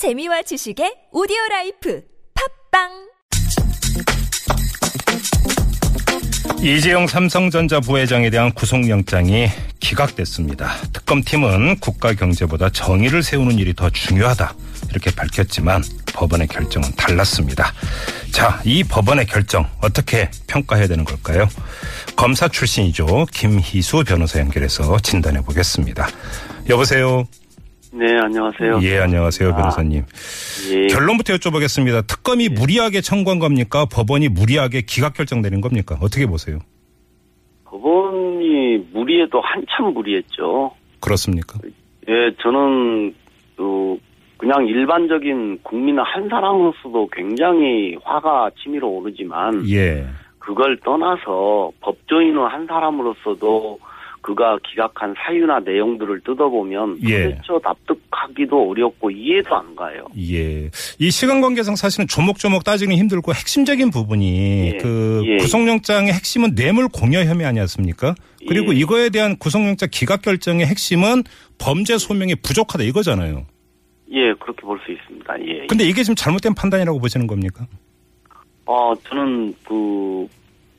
재미와 지식의 오디오 라이프 팟빵 이재용 삼성전자 부회장에 대한 구속영장이 기각됐습니다. 특검팀은 국가 경제보다 정의를 세우는 일이 더 중요하다 이렇게 밝혔지만 법원의 결정은 달랐습니다. 자, 이 법원의 결정 어떻게 평가해야 되는 걸까요? 검사 출신이죠. 김희수 변호사 연결해서 진단해 보겠습니다. 여보세요. 네, 안녕하세요. 예, 안녕하세요, 변호사님. 예. 결론부터 여쭤보겠습니다. 특검이 무리하게 청구한 겁니까? 법원이 무리하게 기각 결정 내린 겁니까? 어떻게 보세요? 법원이 무리해도 한참 무리했죠. 그렇습니까? 예, 저는 또 그냥 일반적인 국민 한 사람으로서도 굉장히 화가 치밀어 오르지만 예. 그걸 떠나서 법조인의 한 사람으로서도 그가 기각한 사유나 내용들을 뜯어보면 예. 도대체 납득하기도 어렵고 이해도 안 가요. 예. 이 시간 관계상 사실은 조목조목 따지기는 힘들고 핵심적인 부분이 예. 그 예. 구속영장의 핵심은 뇌물 공여 혐의 아니었습니까? 그리고 예. 이거에 대한 구속영장 기각 결정의 핵심은 범죄 소명이 부족하다 이거잖아요. 예, 그렇게 볼 수 있습니다. 예. 근데 이게 지금 잘못된 판단이라고 보시는 겁니까? 어, 저는 그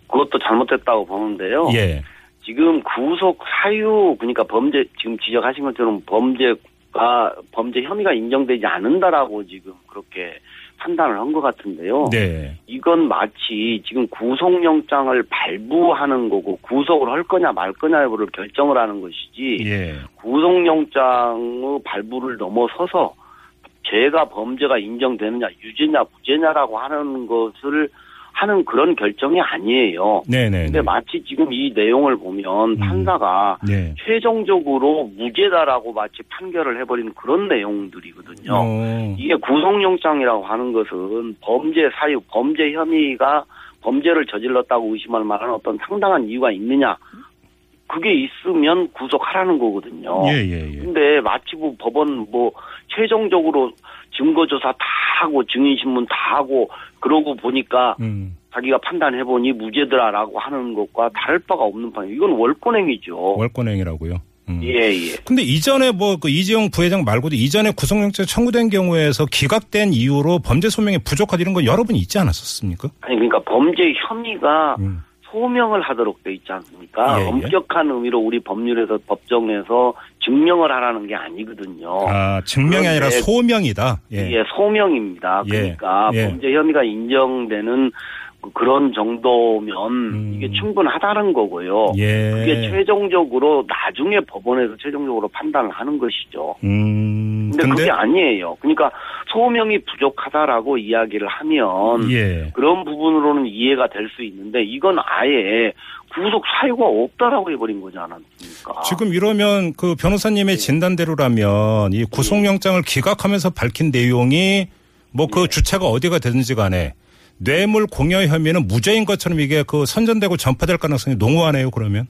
그것도 잘못됐다고 보는데요. 예. 지금 구속 사유 그러니까 범죄 지금 지적하신 것처럼 범죄가 범죄 혐의가 인정되지 않는다라고 지금 그렇게 판단을 한 것 같은데요. 네. 이건 마치 지금 구속영장을 발부하는 거고 구속을 할 거냐 말 거냐 여부를 결정을 하는 것이지 예. 구속영장의 발부를 넘어서서 죄가 범죄가 인정되느냐 유죄냐 무죄냐라고 하는 것을 하는 그런 결정이 아니에요. 네네. 근데 마치 지금 이 내용을 보면 음. 판사가 네. 최종적으로 무죄다라고 마치 판결을 해버린 그런 내용들이거든요. 어. 이게 구속영장이라고 하는 것은 범죄 사유, 범죄 혐의가 범죄를 저질렀다고 의심할 만한 어떤 상당한 이유가 있느냐. 그게 있으면 구속하라는 거거든요. 예, 예, 예. 근데 마치 뭐 법원 뭐 최종적으로 증거조사 다 하고 증인신문 다 하고 그러고 보니까 음. 자기가 판단해보니 무죄더라라고 하는 것과 다를 바가 없는 판. 이건 월권행위죠. 월권행위라고요. 음. 예, 예. 근데 이전에 뭐 그 이재용 부회장 말고도 이전에 구속영장 청구된 경우에서 기각된 이유로 범죄 소명이 부족하다 이런 건 여러 번 있지 않았었습니까? 아니 그러니까 범죄 혐의가 음. 소명을 하도록 돼 있지 않습니까? 예, 예. 엄격한 의미로 우리 법률에서 법정에서 증명을 하라는 게 아니거든요. 아, 증명이 아니라 소명이다. 예. 예, 소명입니다. 예, 그러니까 예. 범죄 혐의가 인정되는 그- 그런 정도면 음. 이게 충분하다는 거고요. 예. 그게 최종적으로 나중에 법원에서 최종적으로 판단을 하는 것이죠. 음. 근데, 근데 그게 아니에요. 그러니까 소명이 부족하다라고 이야기를 하면 예. 그런 부분으로는 이해가 될 수 있는데 이건 아예 구속 사유가 없다라고 해버린 거지 않았습니까? 지금 이러면 그 변호사님의 진단대로라면 이 구속영장을 기각하면서 밝힌 내용이 뭐그 주체가 어디가 되든지 간에 뇌물 공여 혐의는 무죄인 것처럼 이게 그 선전되고 전파될 가능성이 농후하네요, 그러면.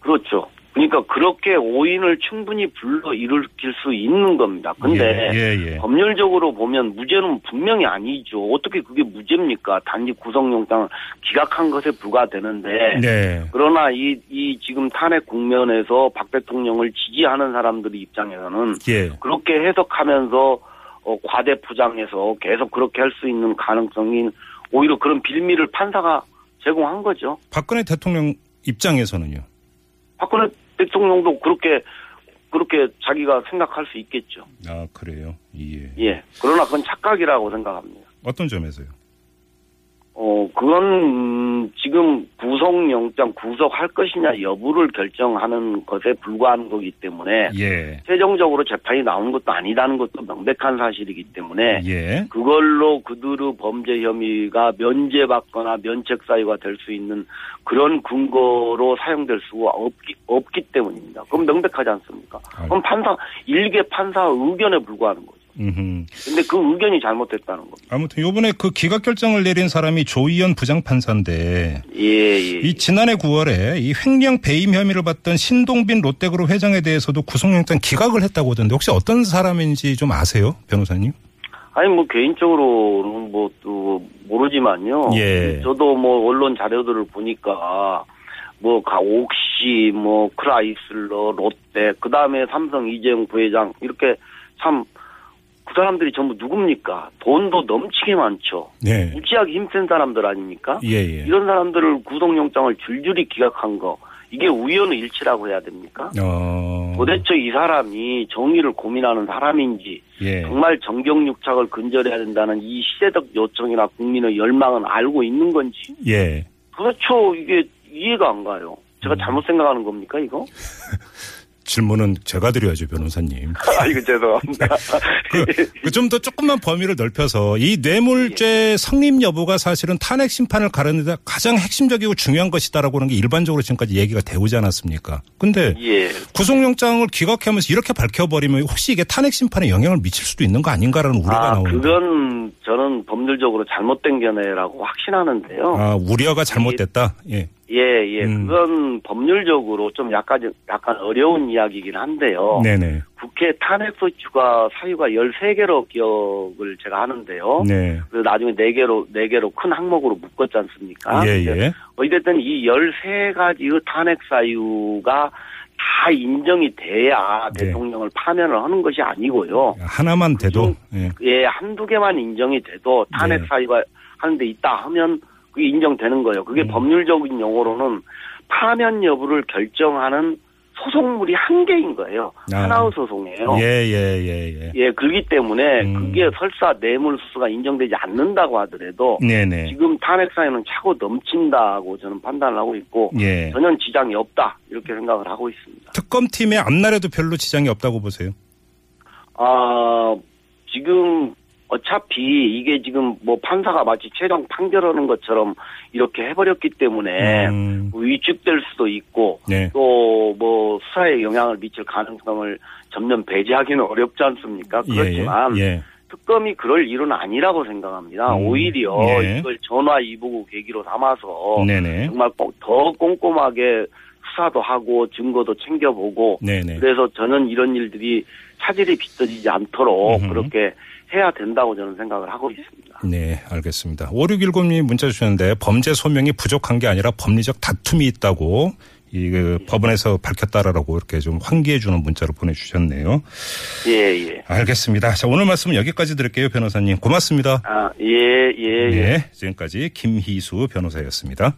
그렇죠. 그러니까 그렇게 오인을 충분히 불러 일으킬 수 있는 겁니다. 근데 예, 예, 예. 법률적으로 보면 무죄는 분명히 아니죠. 어떻게 그게 무죄입니까? 단지 구속영장을 기각한 것에 불과되는데 네. 그러나 이, 이 지금 탄핵 국면에서 박 대통령을 지지하는 사람들의 입장에서는 예. 그렇게 해석하면서 어, 과대 포장해서 계속 그렇게 할 수 있는 가능성이 오히려 그런 빌미를 판사가 제공한 거죠. 박근혜 대통령 입장에서는요. 박근혜 대통령도 그렇게 그렇게 자기가 생각할 수 있겠죠. 아, 그래요. 예. 예. 그러나 그건 착각이라고 생각합니다. 어떤 점에서요? 어, 그건, 음, 지금 구속영장 구속할 것이냐 여부를 결정하는 것에 불과한 거기 때문에 예. 최종적으로 재판이 나오는 것도 아니다는 것도 명백한 사실이기 때문에 예. 그걸로 그들의 범죄 혐의가 면제받거나 면책 사유가 될 수 있는 그런 근거로 사용될 수가 없기, 없기 때문입니다. 그럼 명백하지 않습니까? 그럼 판사, 일개 판사 의견에 불과하는 거죠. 음흠. 근데 그 의견이 잘못됐다는 겁니다. 아무튼 요번에 그 기각 결정을 내린 사람이 조희연 부장판사인데 예, 예. 이 지난해 9월에 이 횡령 배임 혐의를 받던 신동빈 롯데그룹 회장에 대해서도 구속영장 기각을 했다고 하던데 혹시 어떤 사람인지 좀 아세요, 변호사님? 아니 뭐 개인적으로는 뭐 또 모르지만요. 예. 저도 뭐 언론 자료들을 보니까 뭐 가옥시, 뭐 크라이슬러, 롯데, 그 다음에 삼성 이재용 부회장 이렇게 참 사람들이 전부 누굽니까? 돈도 넘치게 많죠. 네. 무지하게 힘센 사람들 아닙니까? 예, 예. 이런 사람들을 구속영장을 줄줄이 기각한 거 이게 우연의 일치라고 해야 됩니까? 어. 도대체 이 사람이 정의를 고민하는 사람인지 예. 정말 정경유착을 근절해야 된다는 이 시대적 요청이나 국민의 열망은 알고 있는 건지 예. 그렇죠 이게 이해가 안 가요. 음. 제가 잘못 생각하는 겁니까 이거? 질문은 제가 드려야죠, 변호사님. 아이고 죄송합니다. 그 좀더 조금만 범위를 넓혀서 이 뇌물죄 성립 여부가 사실은 탄핵 심판을 가르는 데 가장 핵심적이고 중요한 것이다라고 하는 게 일반적으로 지금까지 얘기가 되오지 않았습니까? 근데 예. 구속영장을 기각하면서 이렇게 밝혀버리면 혹시 이게 탄핵 심판에 영향을 미칠 수도 있는 거 아닌가라는 우려가 아 나오는데. 그건 저는 법률적으로 잘못된 견해라고 확신하는데요. 아, 우려가 잘못됐다. 예. 예, 예. 음. 그건 법률적으로 좀 약간, 약간 어려운 이야기긴 한데요. 네네. 국회 탄핵소추가 사유가 13개로 기억을 제가 하는데요. 네. 그래서 나중에 4개로, 4개로 큰 항목으로 묶었지 않습니까? 예, 예. 어찌됐든 이 13가지의 탄핵 사유가 다 인정이 돼야 네. 대통령을 파면을 하는 것이 아니고요. 하나만 돼도. 예. 예, 한두 개만 인정이 돼도 탄핵 네. 사유가 하는데 있다 하면 그게 인정되는 거예요. 그게 음. 법률적인 용어로는 파면 여부를 결정하는 소송물이 한 개인 거예요. 아. 하나의 소송이에요. 예, 예, 예, 예. 예, 그렇기 때문에 음. 그게 설사 뇌물수수가 인정되지 않는다고 하더라도 네네. 지금 탄핵 사유는 차고 넘친다고 저는 판단을 하고 있고 예. 전혀 지장이 없다 이렇게 생각을 하고 있습니다. 특검팀의 앞날에도 별로 지장이 없다고 보세요. 아, 지금 어차피 이게 지금 뭐 판사가 마치 최종 판결하는 것처럼 이렇게 해버렸기 때문에 음, 뭐 위축될 수도 있고 네. 또뭐 수사에 영향을 미칠 가능성을 점점 배제하기는 어렵지 않습니까? 그렇지만 예, 예. 특검이 그럴 일은 아니라고 생각합니다. 음, 오히려 예. 이걸 전화 이보고 계기로 삼아서 네네. 정말 꼭더 꼼꼼하게 수사도 하고 증거도 챙겨보고 네네. 그래서 저는 이런 일들이 차질이 빚어지지 않도록 음흠. 그렇게 해야 된다고 저는 생각을 하고 있습니다. 네, 알겠습니다. 5610님이 문자 주셨는데 범죄 소명이 부족한 게 아니라 법리적 다툼이 있다고 이 그 법원에서 밝혔다라고 이렇게 좀 환기해 주는 문자를 보내주셨네요. 예, 예. 알겠습니다. 자, 오늘 말씀은 여기까지 드릴게요, 변호사님. 고맙습니다. 아, 예, 예, 예. 네, 지금까지 김희수 변호사였습니다.